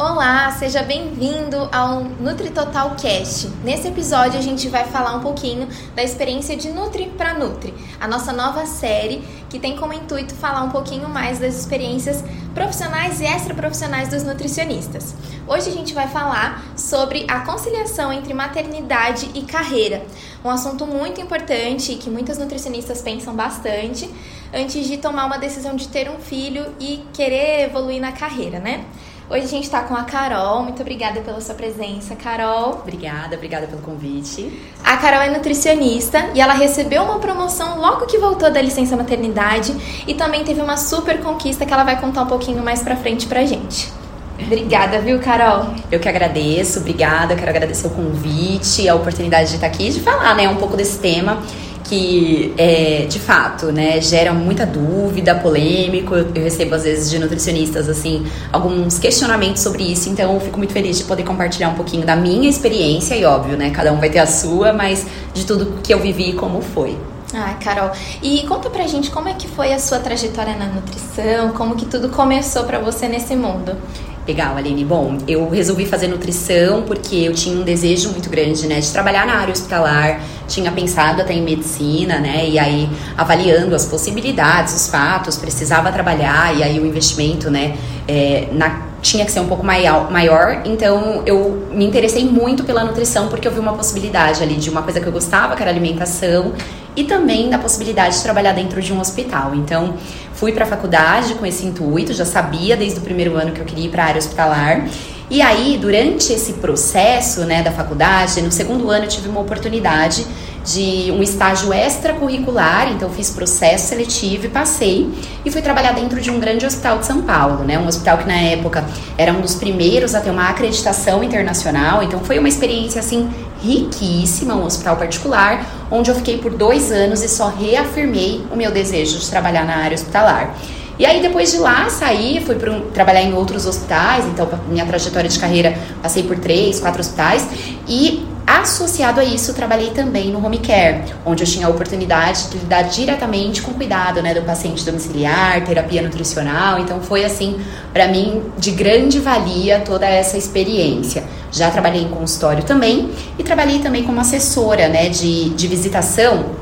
Olá, seja bem-vindo ao NutriTotal Cast. Nesse episódio a gente vai falar um pouquinho da experiência de Nutri para Nutri, a nossa nova série que tem como intuito falar um pouquinho mais das experiências profissionais e extraprofissionais dos nutricionistas. Hoje a gente vai falar sobre a conciliação entre maternidade e carreira, um assunto muito importante que muitas nutricionistas pensam bastante antes de tomar uma decisão de ter um filho e querer evoluir na carreira, né? Hoje a gente está com a Carol. Muito obrigada pela sua presença, Carol. Obrigada, obrigada pelo convite. A Carol é nutricionista e ela recebeu uma promoção logo que voltou da licença maternidade e também teve uma super conquista que ela vai contar um pouquinho mais pra frente pra gente. Obrigada, viu, Carol? Eu que agradeço, obrigada. Quero agradecer o convite, a oportunidade de estar aqui e de falar, né, um pouco desse tema que é, de fato, né, gera muita dúvida, polêmico. Eu, eu, recebo às vezes de nutricionistas assim alguns questionamentos sobre isso, então eu fico muito feliz de poder compartilhar um pouquinho da minha experiência e óbvio, né, cada um vai ter a sua, mas de tudo que eu vivi e como foi. Ah, Carol, e conta pra gente como é que foi a sua trajetória na nutrição, como que tudo começou para você nesse mundo. Legal, Aline. Bom, eu resolvi fazer nutrição porque eu tinha um desejo muito grande, né, de trabalhar na área hospitalar. Tinha pensado até em medicina, né, e aí avaliando as possibilidades, os fatos, precisava trabalhar e aí o investimento, né, é, na tinha que ser um pouco maior, então eu me interessei muito pela nutrição porque eu vi uma possibilidade ali de uma coisa que eu gostava, que era alimentação, e também da possibilidade de trabalhar dentro de um hospital. Então, fui para a faculdade com esse intuito, já sabia desde o primeiro ano que eu queria ir para a área hospitalar. E aí, durante esse processo, né, da faculdade, no segundo ano eu tive uma oportunidade de um estágio extracurricular, então fiz processo seletivo e passei e fui trabalhar dentro de um grande hospital de São Paulo, né? Um hospital que na época era um dos primeiros a ter uma acreditação internacional, então foi uma experiência assim riquíssima, um hospital particular, onde eu fiquei por dois anos e só reafirmei o meu desejo de trabalhar na área hospitalar. E aí depois de lá saí, fui para trabalhar em outros hospitais, então minha trajetória de carreira passei por três, quatro hospitais e Associado a isso, trabalhei também no home care, onde eu tinha a oportunidade de lidar diretamente com cuidado né, do paciente domiciliar, terapia nutricional. Então, foi assim, para mim, de grande valia toda essa experiência. Já trabalhei em consultório também e trabalhei também como assessora né, de, de visitação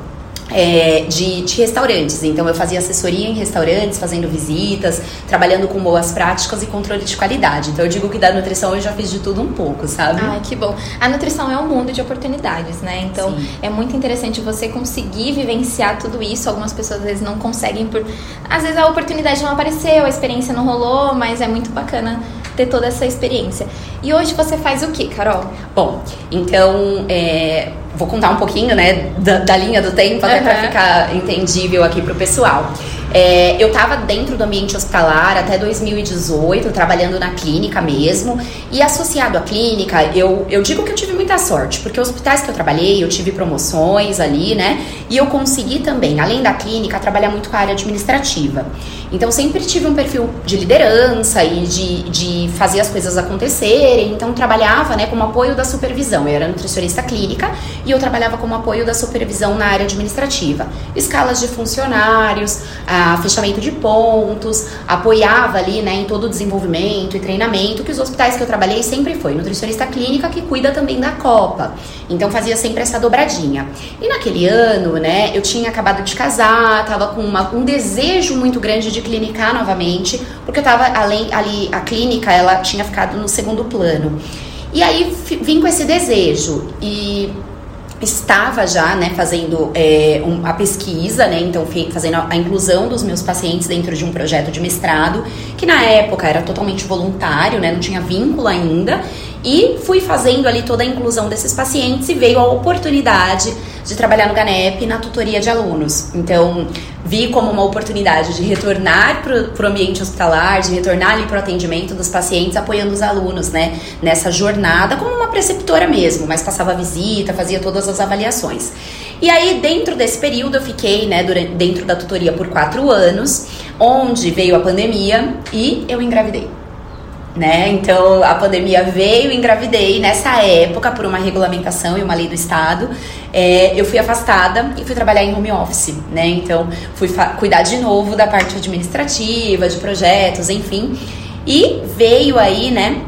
é, de, de, restaurantes. Então, eu fazia assessoria em restaurantes, fazendo visitas, trabalhando com boas práticas e controle de qualidade. Então, eu digo que da nutrição eu já fiz de tudo um pouco, sabe? Ai, que bom. A nutrição é um mundo de oportunidades, né? Então, Sim. é muito interessante você conseguir vivenciar tudo isso. Algumas pessoas às vezes não conseguem por. Às vezes a oportunidade não apareceu, a experiência não rolou, mas é muito bacana ter toda essa experiência. E hoje você faz o que, Carol? Bom, então. É vou contar um pouquinho, né, da, da linha do tempo, até uhum. para ficar entendível aqui pro pessoal. É, eu estava dentro do ambiente hospitalar até 2018, trabalhando na clínica mesmo. E associado à clínica, eu, eu digo que eu tive muita sorte, porque os hospitais que eu trabalhei, eu tive promoções ali, né? E eu consegui também, além da clínica, trabalhar muito com a área administrativa. Então, sempre tive um perfil de liderança e de, de fazer as coisas acontecerem. Então, trabalhava né, como apoio da supervisão. Eu era nutricionista clínica e eu trabalhava como apoio da supervisão na área administrativa. Escalas de funcionários, fechamento de pontos, apoiava ali né, em todo o desenvolvimento e treinamento, que os hospitais que eu trabalhei sempre foi nutricionista clínica que cuida também da Copa. Então fazia sempre essa dobradinha. E naquele ano, né, eu tinha acabado de casar, tava com uma, um desejo muito grande de clinicar novamente, porque eu tava além ali, a clínica ela tinha ficado no segundo plano. E aí vim com esse desejo e estava já né, fazendo é, um, a pesquisa, né, então fazendo a, a, inclusão dos meus pacientes dentro de um projeto de mestrado, que na época era totalmente voluntário, né, não tinha vínculo ainda, e fui fazendo ali toda a inclusão desses pacientes e veio a oportunidade de trabalhar no GANEP na tutoria de alunos. Então, vi como uma oportunidade de retornar para o ambiente hospitalar, de retornar ali para o atendimento dos pacientes, apoiando os alunos, né, nessa jornada, como uma preceptora mesmo, mas passava visita, fazia todas as avaliações. E aí, dentro desse período, eu fiquei, né, durante, dentro da tutoria por quatro anos, onde veio a pandemia e eu engravidei né? Então a pandemia veio, engravidei nessa época por uma regulamentação e uma lei do estado. É, eu fui afastada e fui trabalhar em home office, né? Então fui cuidar de novo da parte administrativa, de projetos, enfim. E veio aí, né?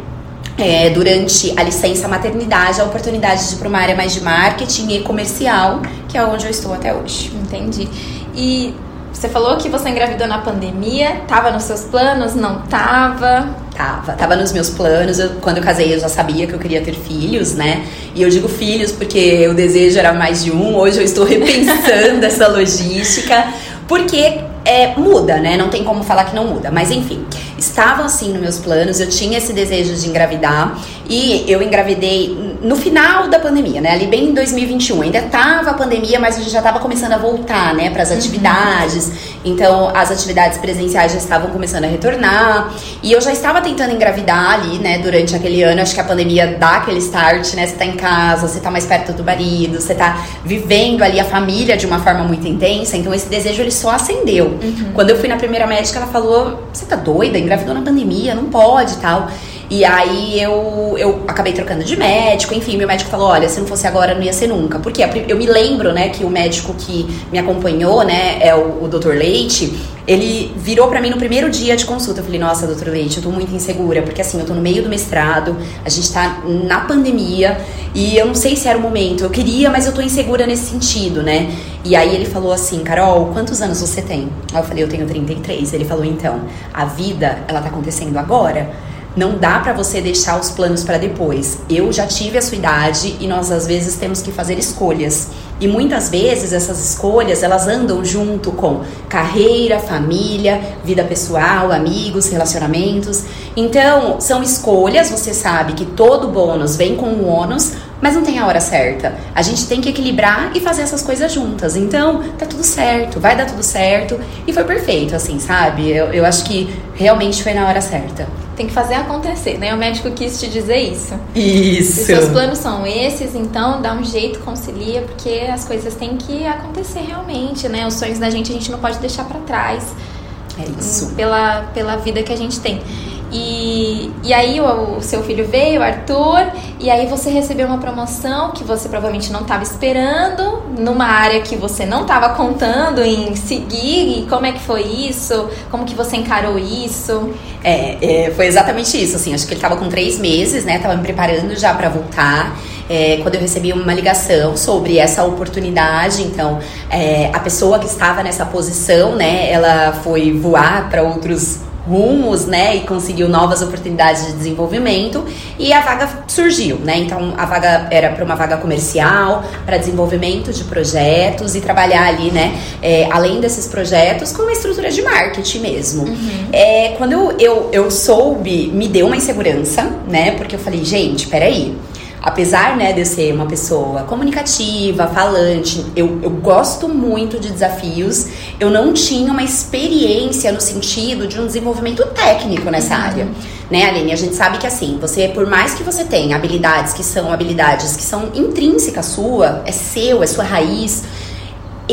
é, durante a licença maternidade, a oportunidade de ir para uma área mais de marketing e comercial, que é onde eu estou até hoje. Entendi. E você falou que você engravidou na pandemia, tava nos seus planos? Não tava? Tava, tava nos meus planos. Eu, quando eu casei, eu já sabia que eu queria ter filhos, né? E eu digo filhos porque o desejo era mais de um. Hoje eu estou repensando essa logística, porque é, muda, né? Não tem como falar que não muda. Mas enfim, estavam assim nos meus planos, eu tinha esse desejo de engravidar e eu engravidei no final da pandemia, né? Ali bem em 2021. Ainda tava a pandemia, mas a gente já tava começando a voltar, né, para as uhum. atividades. Então, as atividades presenciais já estavam começando a retornar. E eu já estava tentando engravidar ali, né, durante aquele ano. Acho que a pandemia dá aquele start, né? Você tá em casa, você tá mais perto do marido, você tá vivendo ali a família de uma forma muito intensa. Então, esse desejo ele só acendeu. Uhum. Quando eu fui na primeira médica, ela falou: Você tá doida? Engravidou na pandemia, não pode tal. E aí eu, eu acabei trocando de médico, enfim, meu médico falou, olha, se não fosse agora, não ia ser nunca. Porque eu me lembro, né, que o médico que me acompanhou, né, é o, o Dr. Leite, ele virou para mim no primeiro dia de consulta. Eu falei, nossa, doutor Leite, eu tô muito insegura, porque assim, eu tô no meio do mestrado, a gente tá na pandemia, e eu não sei se era o momento. Eu queria, mas eu tô insegura nesse sentido, né? E aí ele falou assim, Carol, quantos anos você tem? Aí eu falei, eu tenho 33. Ele falou, então, a vida, ela tá acontecendo agora não dá para você deixar os planos para depois. Eu já tive a sua idade e nós às vezes temos que fazer escolhas. E muitas vezes essas escolhas, elas andam junto com carreira, família, vida pessoal, amigos, relacionamentos. Então, são escolhas, você sabe que todo bônus vem com um ônus, mas não tem a hora certa. A gente tem que equilibrar e fazer essas coisas juntas. Então, tá tudo certo, vai dar tudo certo. E foi perfeito, assim, sabe? Eu, eu acho que realmente foi na hora certa tem que fazer acontecer, né? O médico quis te dizer isso. Isso. Se seus planos são esses, então dá um jeito, concilia, porque as coisas têm que acontecer realmente, né? Os sonhos da gente a gente não pode deixar para trás. É isso. Pela, pela vida que a gente tem. E, e aí o, o, seu filho veio, Arthur, e aí você recebeu uma promoção que você provavelmente não estava esperando, numa área que você não estava contando em seguir. E como é que foi isso? Como que você encarou isso? É, é foi exatamente isso. Assim, acho que ele estava com três meses, né? Tava me preparando já para voltar. É, quando eu recebi uma ligação sobre essa oportunidade, então é, a pessoa que estava nessa posição, né? Ela foi voar para outros rumos, né, e conseguiu novas oportunidades de desenvolvimento e a vaga surgiu, né? Então a vaga era para uma vaga comercial, para desenvolvimento de projetos e trabalhar ali, né, é, além desses projetos, com uma estrutura de marketing mesmo. Uhum. É, quando eu, eu, eu soube, me deu uma insegurança, né, porque eu falei, gente, peraí apesar né, de eu ser uma pessoa comunicativa, falante, eu, eu gosto muito de desafios, eu não tinha uma experiência no sentido de um desenvolvimento técnico nessa uhum. área. Né, Aline? A gente sabe que assim, você, por mais que você tenha habilidades que são habilidades que são intrínsecas sua, é seu, é sua raiz,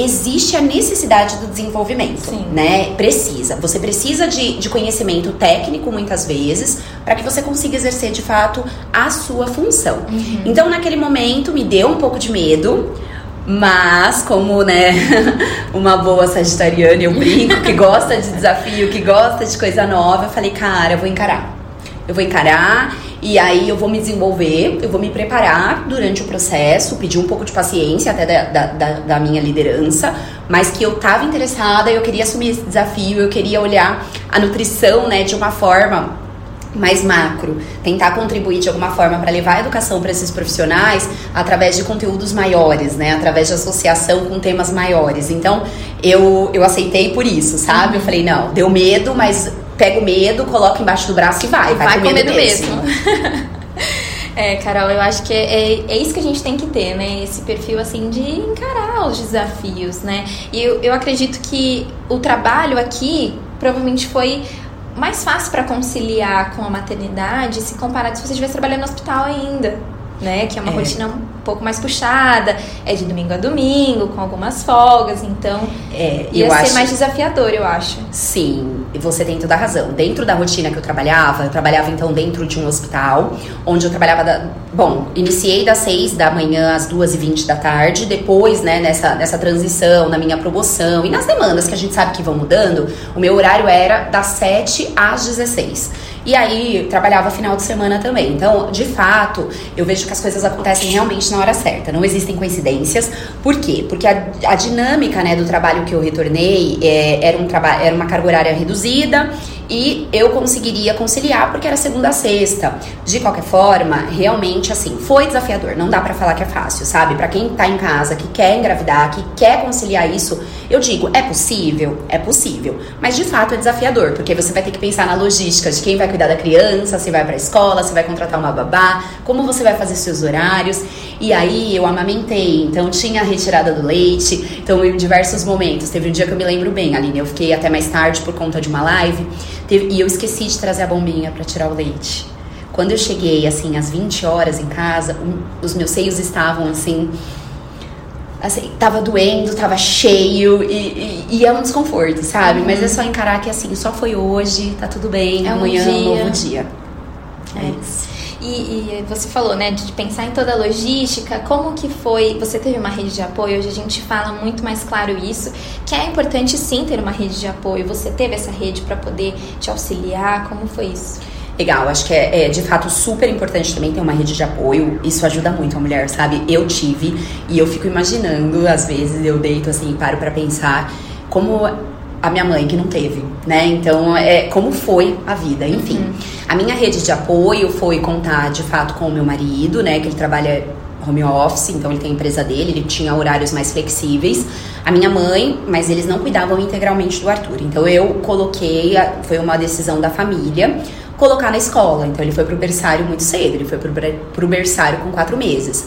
existe a necessidade do desenvolvimento, Sim. né? Precisa. Você precisa de, de conhecimento técnico muitas vezes para que você consiga exercer de fato a sua função. Uhum. Então, naquele momento, me deu um pouco de medo. Mas, como, né, uma boa sagitariana, eu brinco, que gosta de desafio, que gosta de coisa nova, eu falei, cara, eu vou encarar. Eu vou encarar e aí eu vou me desenvolver, eu vou me preparar durante o processo, pedir um pouco de paciência até da, da, da minha liderança, mas que eu estava interessada, eu queria assumir esse desafio, eu queria olhar a nutrição, né, de uma forma mais macro, tentar contribuir de alguma forma para levar a educação para esses profissionais através de conteúdos maiores, né? Através de associação com temas maiores. Então, eu, eu aceitei por isso, sabe? Eu falei, não, deu medo, mas pega o medo, coloca embaixo do braço e vai. Vai, vai com, medo, medo mesmo. mesmo. É, Carol, eu acho que é, é, é, isso que a gente tem que ter, né? Esse perfil, assim, de encarar os desafios, né? E eu, eu acredito que o trabalho aqui provavelmente foi mais fácil para conciliar com a maternidade se comparado se você estivesse trabalhando no hospital ainda, né? Que é uma é. rotina pouco mais puxada, é de domingo a domingo, com algumas folgas, então é, ia ser acho... mais desafiador, eu acho. Sim, você tem toda a razão. Dentro da rotina que eu trabalhava, eu trabalhava então dentro de um hospital, onde eu trabalhava, da... bom, iniciei das 6 da manhã às 2 e 20 da tarde, depois, né, nessa, nessa transição, na minha promoção e nas demandas que a gente sabe que vão mudando, o meu horário era das 7 às 16. E aí trabalhava final de semana também. Então, de fato, eu vejo que as coisas acontecem realmente na hora certa. Não existem coincidências. Por quê? Porque a, a dinâmica né, do trabalho que eu retornei é, era, um era uma carga horária reduzida e eu conseguiria conciliar porque era segunda a sexta. De qualquer forma, realmente assim, foi desafiador. Não dá para falar que é fácil, sabe? Para quem tá em casa, que quer engravidar, que quer conciliar isso, eu digo, é possível? É possível. Mas de fato é desafiador, porque você vai ter que pensar na logística de quem vai cuidar da criança, se vai para escola, se vai contratar uma babá, como você vai fazer seus horários. E aí eu amamentei, então tinha a retirada do leite. Então, em diversos momentos, teve um dia que eu me lembro bem, Aline, eu fiquei até mais tarde por conta de uma live. Teve, e eu esqueci de trazer a bombinha para tirar o leite. Quando eu cheguei, assim, às 20 horas em casa, um, os meus seios estavam, assim, assim, tava doendo, tava cheio e, e, e é um desconforto, sabe? Uhum. Mas é só encarar que, assim, só foi hoje, tá tudo bem, é amanhã um é um novo dia. É, é isso. E, e, você falou, né, de pensar em toda a logística, como que foi, você teve uma rede de apoio, hoje a gente fala muito mais claro isso, que é importante sim ter uma rede de apoio, você teve essa rede para poder te auxiliar, como foi isso? Legal, acho que é, é, de fato super importante também ter uma rede de apoio. Isso ajuda muito a mulher, sabe? Eu tive e eu fico imaginando, às vezes eu deito assim, paro para pensar como a minha mãe que não teve, né? Então, é como foi a vida, enfim. Uhum. A minha rede de apoio foi contar de fato com o meu marido, né, que ele trabalha home office, então ele tem a empresa dele, ele tinha horários mais flexíveis. A minha mãe, mas eles não cuidavam integralmente do Arthur. Então eu coloquei, foi uma decisão da família, colocar na escola. Então ele foi pro berçário muito cedo, ele foi pro, pro berçário com quatro meses.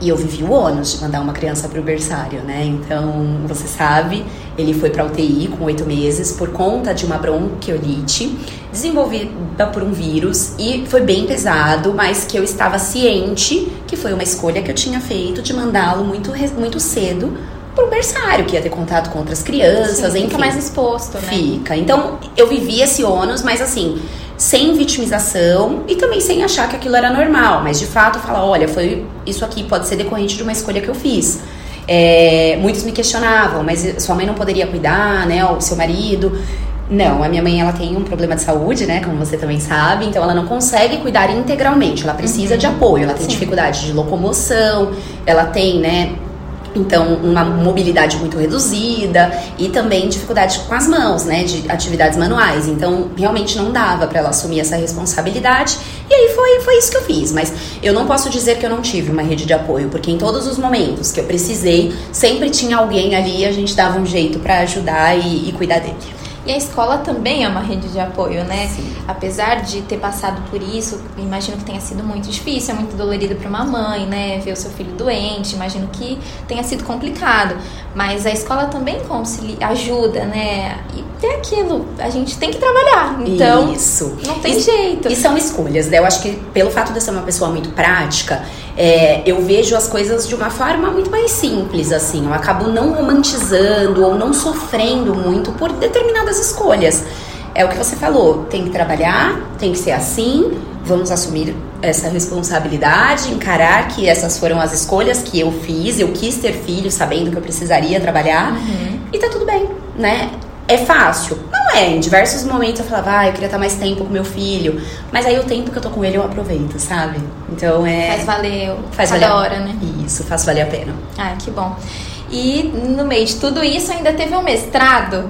E eu vivi o ônus de mandar uma criança para o berçário, né? Então, você sabe, ele foi para UTI com oito meses por conta de uma bronquiolite desenvolvida por um vírus e foi bem pesado, mas que eu estava ciente que foi uma escolha que eu tinha feito de mandá-lo muito, muito cedo para o berçário, que ia ter contato com outras crianças, Sim. Fica mais exposto, né? Fica. Então, eu vivi esse ônus, mas assim, sem vitimização e também sem achar que aquilo era normal, mas de fato falar, olha, foi isso aqui pode ser decorrente de uma escolha que eu fiz. É, muitos me questionavam, mas sua mãe não poderia cuidar, né, o seu marido? Não, a minha mãe ela tem um problema de saúde, né, como você também sabe, então ela não consegue cuidar integralmente, ela precisa uhum. de apoio, ela tem Sim. dificuldade de locomoção, ela tem, né, então, uma mobilidade muito reduzida e também dificuldade com as mãos, né, de atividades manuais. Então, realmente não dava para ela assumir essa responsabilidade. E aí foi, foi isso que eu fiz. Mas eu não posso dizer que eu não tive uma rede de apoio, porque em todos os momentos que eu precisei, sempre tinha alguém ali e a gente dava um jeito para ajudar e, e cuidar dele. E a escola também é uma rede de apoio, né? Sim. Apesar de ter passado por isso, imagino que tenha sido muito difícil, é muito dolorido para uma mãe, né? Ver o seu filho doente, imagino que tenha sido complicado. Mas a escola também concilia, ajuda, né? E é aquilo, a gente tem que trabalhar. Então, isso. não tem jeito. E são escolhas, né? Eu acho que pelo fato de eu ser uma pessoa muito prática, é, eu vejo as coisas de uma forma muito mais simples, assim. Eu acabo não romantizando ou não sofrendo muito por determinadas escolhas. É o que você falou, tem que trabalhar, tem que ser assim, vamos assumir essa responsabilidade, encarar que essas foram as escolhas que eu fiz, eu quis ter filho sabendo que eu precisaria trabalhar uhum. e tá tudo bem, né? É fácil? Não é. Em diversos momentos eu falava, ah, eu queria estar mais tempo com meu filho. Mas aí o tempo que eu tô com ele eu aproveito, sabe? Então é. Faz valer. Faz valer a hora, né? Isso, faz valer a pena. Ah, que bom. E no meio de tudo isso ainda teve um mestrado,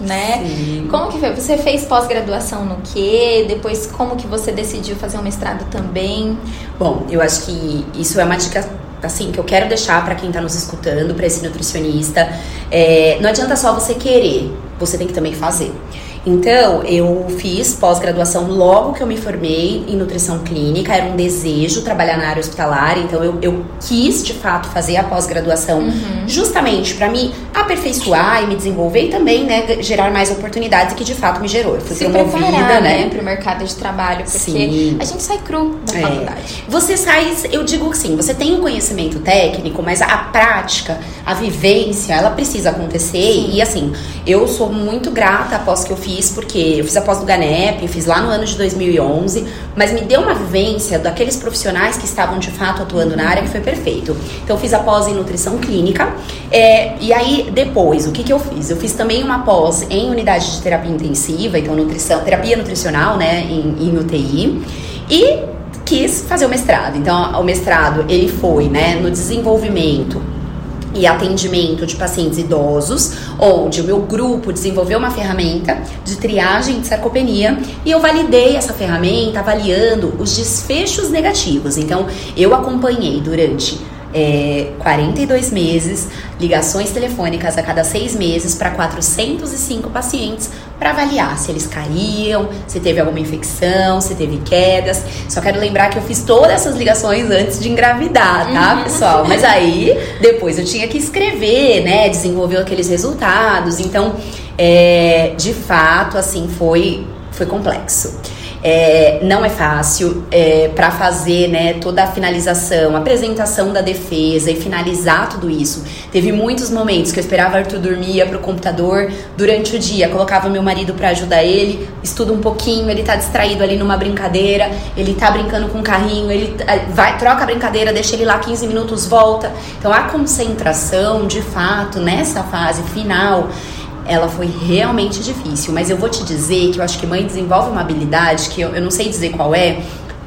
né? Sim. Como que foi? Você fez pós-graduação no quê? Depois como que você decidiu fazer um mestrado também? Bom, eu acho que isso é uma dica assim, que eu quero deixar para quem está nos escutando, para esse nutricionista. É, não adianta só você querer, você tem que também fazer. Então, eu fiz pós-graduação logo que eu me formei em nutrição clínica, era um desejo trabalhar na área hospitalar, então eu, eu quis de fato fazer a pós-graduação uhum. justamente para me aperfeiçoar e me desenvolver e também, né, gerar mais oportunidades que de fato me gerou. Eu fui Se promovida, preparar, né, para o mercado de trabalho, porque Sim. a gente sai cru da é. faculdade. Você sai, eu digo sim, você tem um conhecimento técnico, mas a prática, a vivência, ela precisa acontecer Sim. e assim, eu sou muito grata após que eu fiz fiz porque eu fiz a pós do GANEP, fiz lá no ano de 2011, mas me deu uma vivência daqueles profissionais que estavam de fato atuando na área que foi perfeito. Então, eu fiz a pós em nutrição clínica, é, e aí Aí, depois, o que, que eu fiz? Eu fiz também uma pós em unidade de terapia intensiva, então nutrição, terapia nutricional, né, em, em UTI. E quis fazer o mestrado. Então, o mestrado, ele foi, né, no desenvolvimento e atendimento de pacientes idosos, onde o meu grupo desenvolveu uma ferramenta de triagem de sarcopenia e eu validei essa ferramenta avaliando os desfechos negativos. Então, eu acompanhei durante é, 42 meses, ligações telefônicas a cada seis meses para 405 pacientes para avaliar se eles caíam, se teve alguma infecção, se teve quedas. Só quero lembrar que eu fiz todas essas ligações antes de engravidar, tá, uhum. pessoal? Mas aí depois eu tinha que escrever, né? Desenvolver aqueles resultados. Então, é, de fato, assim, foi, foi complexo. É, não é fácil é, para fazer né, toda a finalização, apresentação da defesa e finalizar tudo isso. Teve muitos momentos que eu esperava Arthur dormir, ia pro computador durante o dia, colocava meu marido para ajudar ele, estuda um pouquinho, ele tá distraído ali numa brincadeira, ele tá brincando com o carrinho, ele vai, troca a brincadeira, deixa ele lá 15 minutos, volta. Então a concentração, de fato, nessa fase final ela foi realmente difícil. Mas eu vou te dizer que eu acho que mãe desenvolve uma habilidade que eu, eu não sei dizer qual é,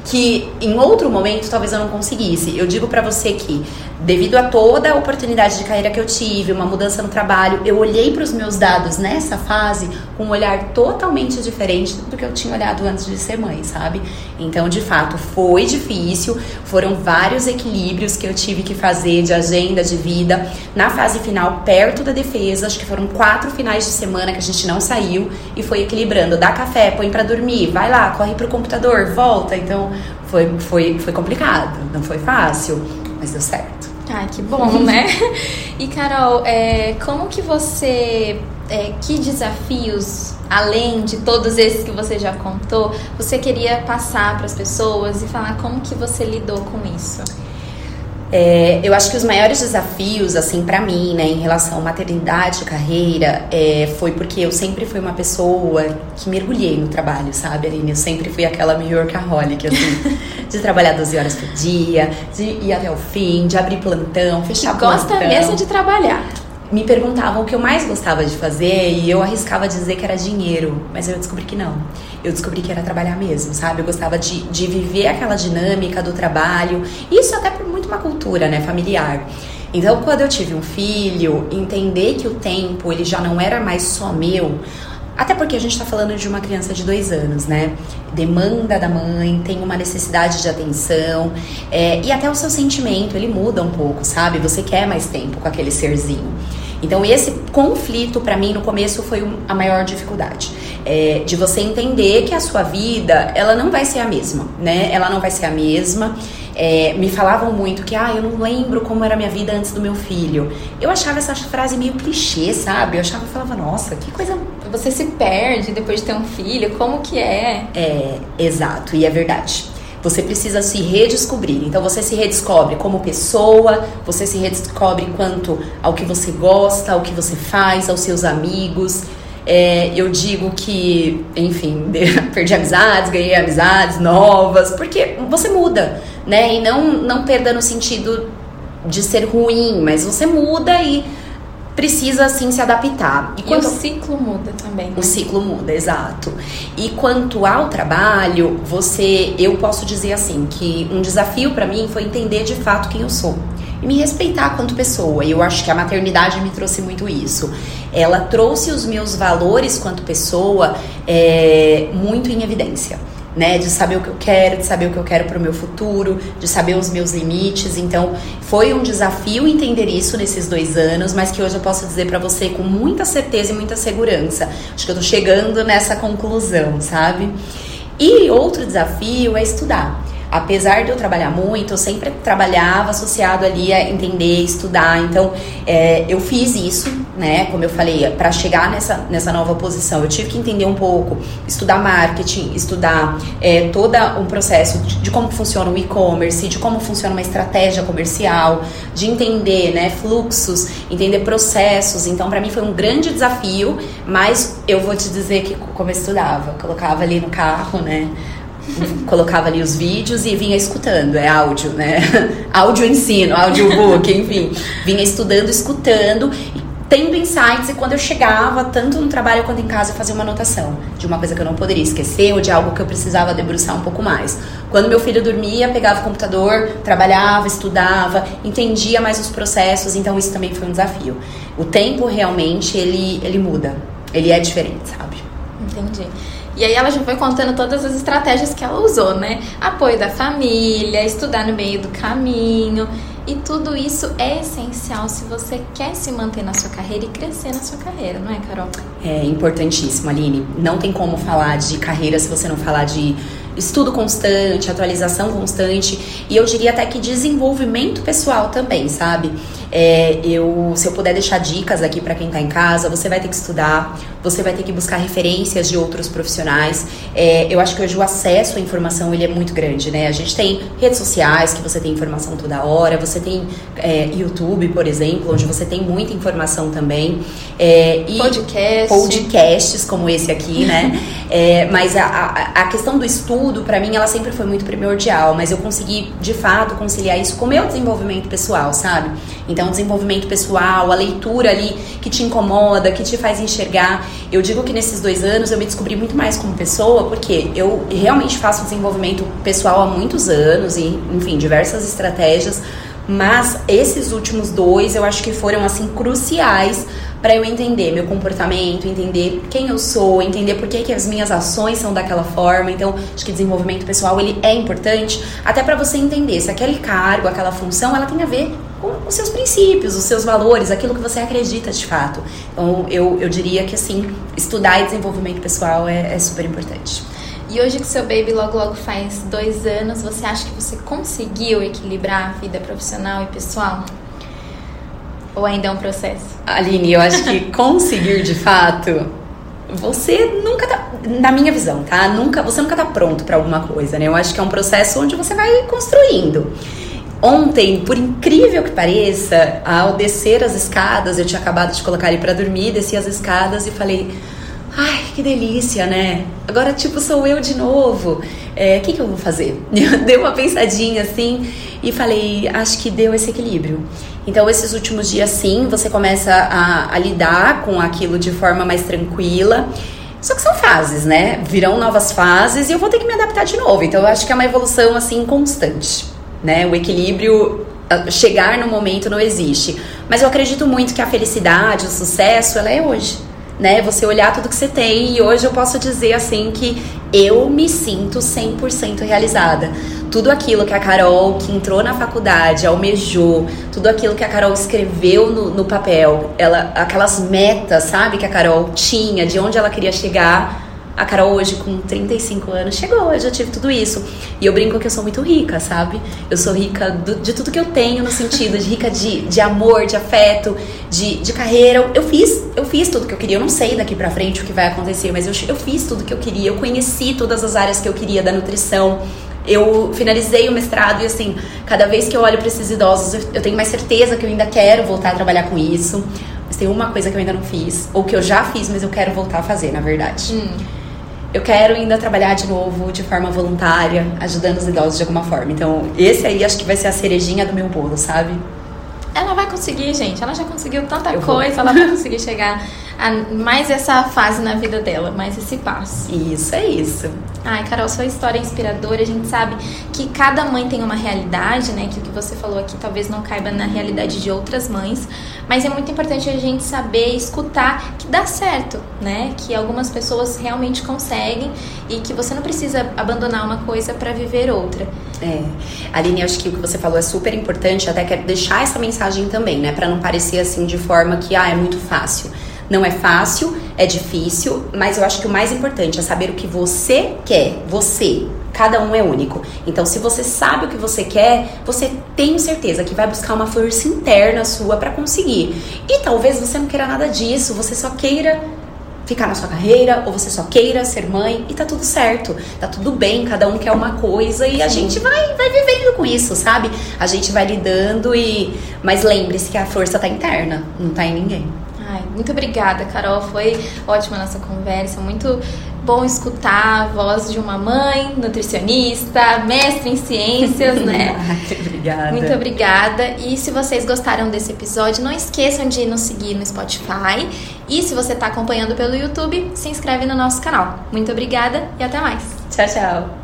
que em outro momento talvez eu não conseguisse. Eu digo para você que devido a toda a oportunidade de carreira que eu tive, uma mudança no trabalho, eu olhei para os meus dados nessa fase com um olhar totalmente diferente do que eu tinha olhado antes de ser mãe, sabe? Então, de fato, foi difícil, foram vários equilíbrios que eu tive que fazer de agenda, de vida. Na fase final, perto da defesa, acho que foram quatro finais de semana que a gente não saiu e foi equilibrando. Dá café, põe para dormir, vai lá, corre pro computador, volta. Então, foi, foi, foi complicado, não foi fácil, mas deu certo. Ai, que bom, né? E Carol, é, como que você. É, que desafios, além de todos esses que você já contou, você queria passar para as pessoas e falar como que você lidou com isso? É, eu acho que os maiores desafios, assim, para mim, né, em relação à maternidade e carreira, é, foi porque eu sempre fui uma pessoa que mergulhei no trabalho, sabe, Aline? Eu sempre fui aquela New Yorkaholic, assim, de trabalhar 12 horas por dia, de ir até o fim, de abrir plantão, fechar que plantão. Gosta mesmo de trabalhar me perguntavam o que eu mais gostava de fazer e eu arriscava dizer que era dinheiro, mas eu descobri que não. Eu descobri que era trabalhar mesmo, sabe? Eu gostava de, de viver aquela dinâmica do trabalho, isso até por muito uma cultura, né, familiar. Então, quando eu tive um filho, entender que o tempo ele já não era mais só meu, até porque a gente está falando de uma criança de dois anos, né? Demanda da mãe, tem uma necessidade de atenção é, e até o seu sentimento ele muda um pouco, sabe? Você quer mais tempo com aquele serzinho. Então esse conflito para mim no começo foi a maior dificuldade, é, de você entender que a sua vida ela não vai ser a mesma, né? Ela não vai ser a mesma. É, me falavam muito que, ah, eu não lembro como era a minha vida antes do meu filho. Eu achava essa frase meio clichê, sabe? Eu achava, eu falava, nossa, que coisa. Você se perde depois de ter um filho, como que é? É, exato, e é verdade. Você precisa se redescobrir. Então você se redescobre como pessoa, você se redescobre quanto ao que você gosta, ao que você faz, aos seus amigos. É, eu digo que, enfim, perdi amizades, ganhei amizades novas, porque você muda, né? E não, não perda no sentido de ser ruim, mas você muda e precisa assim se adaptar. E, quanto... o ciclo muda também. Né? O ciclo muda, exato. E quanto ao trabalho, você, eu posso dizer assim que um desafio para mim foi entender de fato quem eu sou e me respeitar quanto pessoa. E eu acho que a maternidade me trouxe muito isso. Ela trouxe os meus valores quanto pessoa é, muito em evidência né? De saber o que eu quero, de saber o que eu quero para o meu futuro, de saber os meus limites. Então, foi um desafio entender isso nesses dois anos, mas que hoje eu posso dizer para você com muita certeza e muita segurança. Acho que eu tô chegando nessa conclusão, sabe? E outro desafio é estudar apesar de eu trabalhar muito, eu sempre trabalhava associado ali a entender, estudar. Então, é, eu fiz isso, né? Como eu falei, para chegar nessa, nessa nova posição, eu tive que entender um pouco, estudar marketing, estudar é, todo um processo de, de como funciona o e-commerce, de como funciona uma estratégia comercial, de entender, né, fluxos, entender processos. Então, para mim foi um grande desafio, mas eu vou te dizer que como eu estudava, colocava ali no carro, né? Colocava ali os vídeos e vinha escutando, é áudio, né? áudio ensino, audiobook, enfim. Vinha estudando, escutando tendo insights e quando eu chegava, tanto no trabalho quanto em casa, eu fazia uma anotação de uma coisa que eu não poderia esquecer ou de algo que eu precisava debruçar um pouco mais. Quando meu filho dormia, pegava o computador, trabalhava, estudava, entendia mais os processos, então isso também foi um desafio. O tempo realmente ele, ele muda, ele é diferente, sabe? Entendi. E aí ela já foi contando todas as estratégias que ela usou, né? Apoio da família, estudar no meio do caminho. E tudo isso é essencial se você quer se manter na sua carreira e crescer na sua carreira, não é, Carol? É importantíssimo, Aline. Não tem como falar de carreira se você não falar de estudo constante, atualização constante e eu diria até que desenvolvimento pessoal também, sabe? É, eu, se eu puder deixar dicas aqui para quem está em casa, você vai ter que estudar, você vai ter que buscar referências de outros profissionais. É, eu acho que hoje o acesso à informação ele é muito grande, né? A gente tem redes sociais que você tem informação toda hora, você tem é, YouTube, por exemplo, onde você tem muita informação também. É, e Podcast. podcasts como esse aqui, né? É, mas a, a, a questão do estudo, para mim, ela sempre foi muito primordial, mas eu consegui, de fato, conciliar isso com o meu desenvolvimento pessoal, sabe? Então, desenvolvimento pessoal, a leitura ali que te incomoda, que te faz enxergar. Eu digo que nesses dois anos eu me descobri muito mais como pessoa, porque eu realmente faço desenvolvimento pessoal há muitos anos e, enfim, diversas estratégias. Mas esses últimos dois eu acho que foram assim cruciais para eu entender meu comportamento, entender quem eu sou, entender por que, que as minhas ações são daquela forma. Então, acho que desenvolvimento pessoal ele é importante até para você entender se aquele cargo, aquela função, ela tem a ver os seus princípios, os seus valores, aquilo que você acredita de fato. Então, eu, eu diria que assim, estudar e desenvolvimento pessoal é, é super importante. E hoje que seu baby logo logo faz dois anos, você acha que você conseguiu equilibrar a vida profissional e pessoal? Ou ainda é um processo? Aline, eu acho que conseguir de fato, você nunca tá, na minha visão, tá? Nunca, você nunca tá pronto para alguma coisa, né? Eu acho que é um processo onde você vai construindo. Ontem, por incrível que pareça, ao descer as escadas, eu tinha acabado de colocar ele para dormir, desci as escadas e falei: Ai, que delícia, né? Agora, tipo, sou eu de novo. O é, que, que eu vou fazer? Eu dei uma pensadinha assim e falei: Acho que deu esse equilíbrio. Então, esses últimos dias, sim, você começa a, a lidar com aquilo de forma mais tranquila. Só que são fases, né? Virão novas fases e eu vou ter que me adaptar de novo. Então, eu acho que é uma evolução, assim, constante, né? O equilíbrio, chegar no momento não existe. Mas eu acredito muito que a felicidade, o sucesso, ela é hoje né? Você olhar tudo que você tem e hoje eu posso dizer assim que eu me sinto 100% realizada. Tudo aquilo que a Carol, que entrou na faculdade, almejou, tudo aquilo que a Carol escreveu no, no papel, ela, aquelas metas, sabe, que a Carol tinha, de onde ela queria chegar, a Carol hoje com 35 anos chegou, eu já tive tudo isso. E eu brinco que eu sou muito rica, sabe? Eu sou rica do, de tudo que eu tenho, no sentido de rica de, de amor, de afeto, de, de carreira. Eu fiz, eu fiz tudo que eu queria. Eu não sei daqui pra frente o que vai acontecer, mas eu, eu fiz tudo que eu queria. Eu conheci todas as áreas que eu queria da nutrição. Eu finalizei o mestrado e assim, cada vez que eu olho para esses idosos, eu, eu tenho mais certeza que eu ainda quero voltar a trabalhar com isso. Mas tem uma coisa que eu ainda não fiz, ou que eu já fiz, mas eu quero voltar a fazer, na verdade. Hum eu quero ainda trabalhar de novo de forma voluntária, ajudando os idosos de alguma forma. Então, esse aí acho que vai ser a cerejinha do meu bolo, sabe? Ela vai conseguir, gente. Ela já conseguiu tanta eu coisa, vou. ela vai conseguir chegar a mais essa fase na vida dela, mais esse passo. Isso, é isso. Ai, Carol, sua história é inspiradora. A gente sabe que cada mãe tem uma realidade, né? Que o que você falou aqui talvez não caiba na realidade de outras mães. Mas é muito importante a gente saber escutar que dá certo, né? Que algumas pessoas realmente conseguem e que você não precisa abandonar uma coisa para viver outra. É. Aline, acho que o que você falou é super importante. Até quero deixar essa mensagem também, né? Para não parecer assim de forma que, ah, é muito fácil. Não é fácil, é difícil, mas eu acho que o mais importante é saber o que você quer. Você, cada um é único. Então, se você sabe o que você quer, você tem certeza que vai buscar uma força interna sua para conseguir. E talvez você não queira nada disso, você só queira ficar na sua carreira, ou você só queira ser mãe, e tá tudo certo, tá tudo bem, cada um quer uma coisa e a gente vai, vai vivendo com isso, sabe? A gente vai lidando e. Mas lembre-se que a força tá interna, não tá em ninguém. Ai, muito obrigada, Carol. Foi ótima nossa conversa, muito bom escutar a voz de uma mãe, nutricionista, mestre em ciências, né? obrigada. Muito obrigada. E se vocês gostaram desse episódio, não esqueçam de nos seguir no Spotify. E se você está acompanhando pelo YouTube, se inscreve no nosso canal. Muito obrigada e até mais. Tchau, tchau.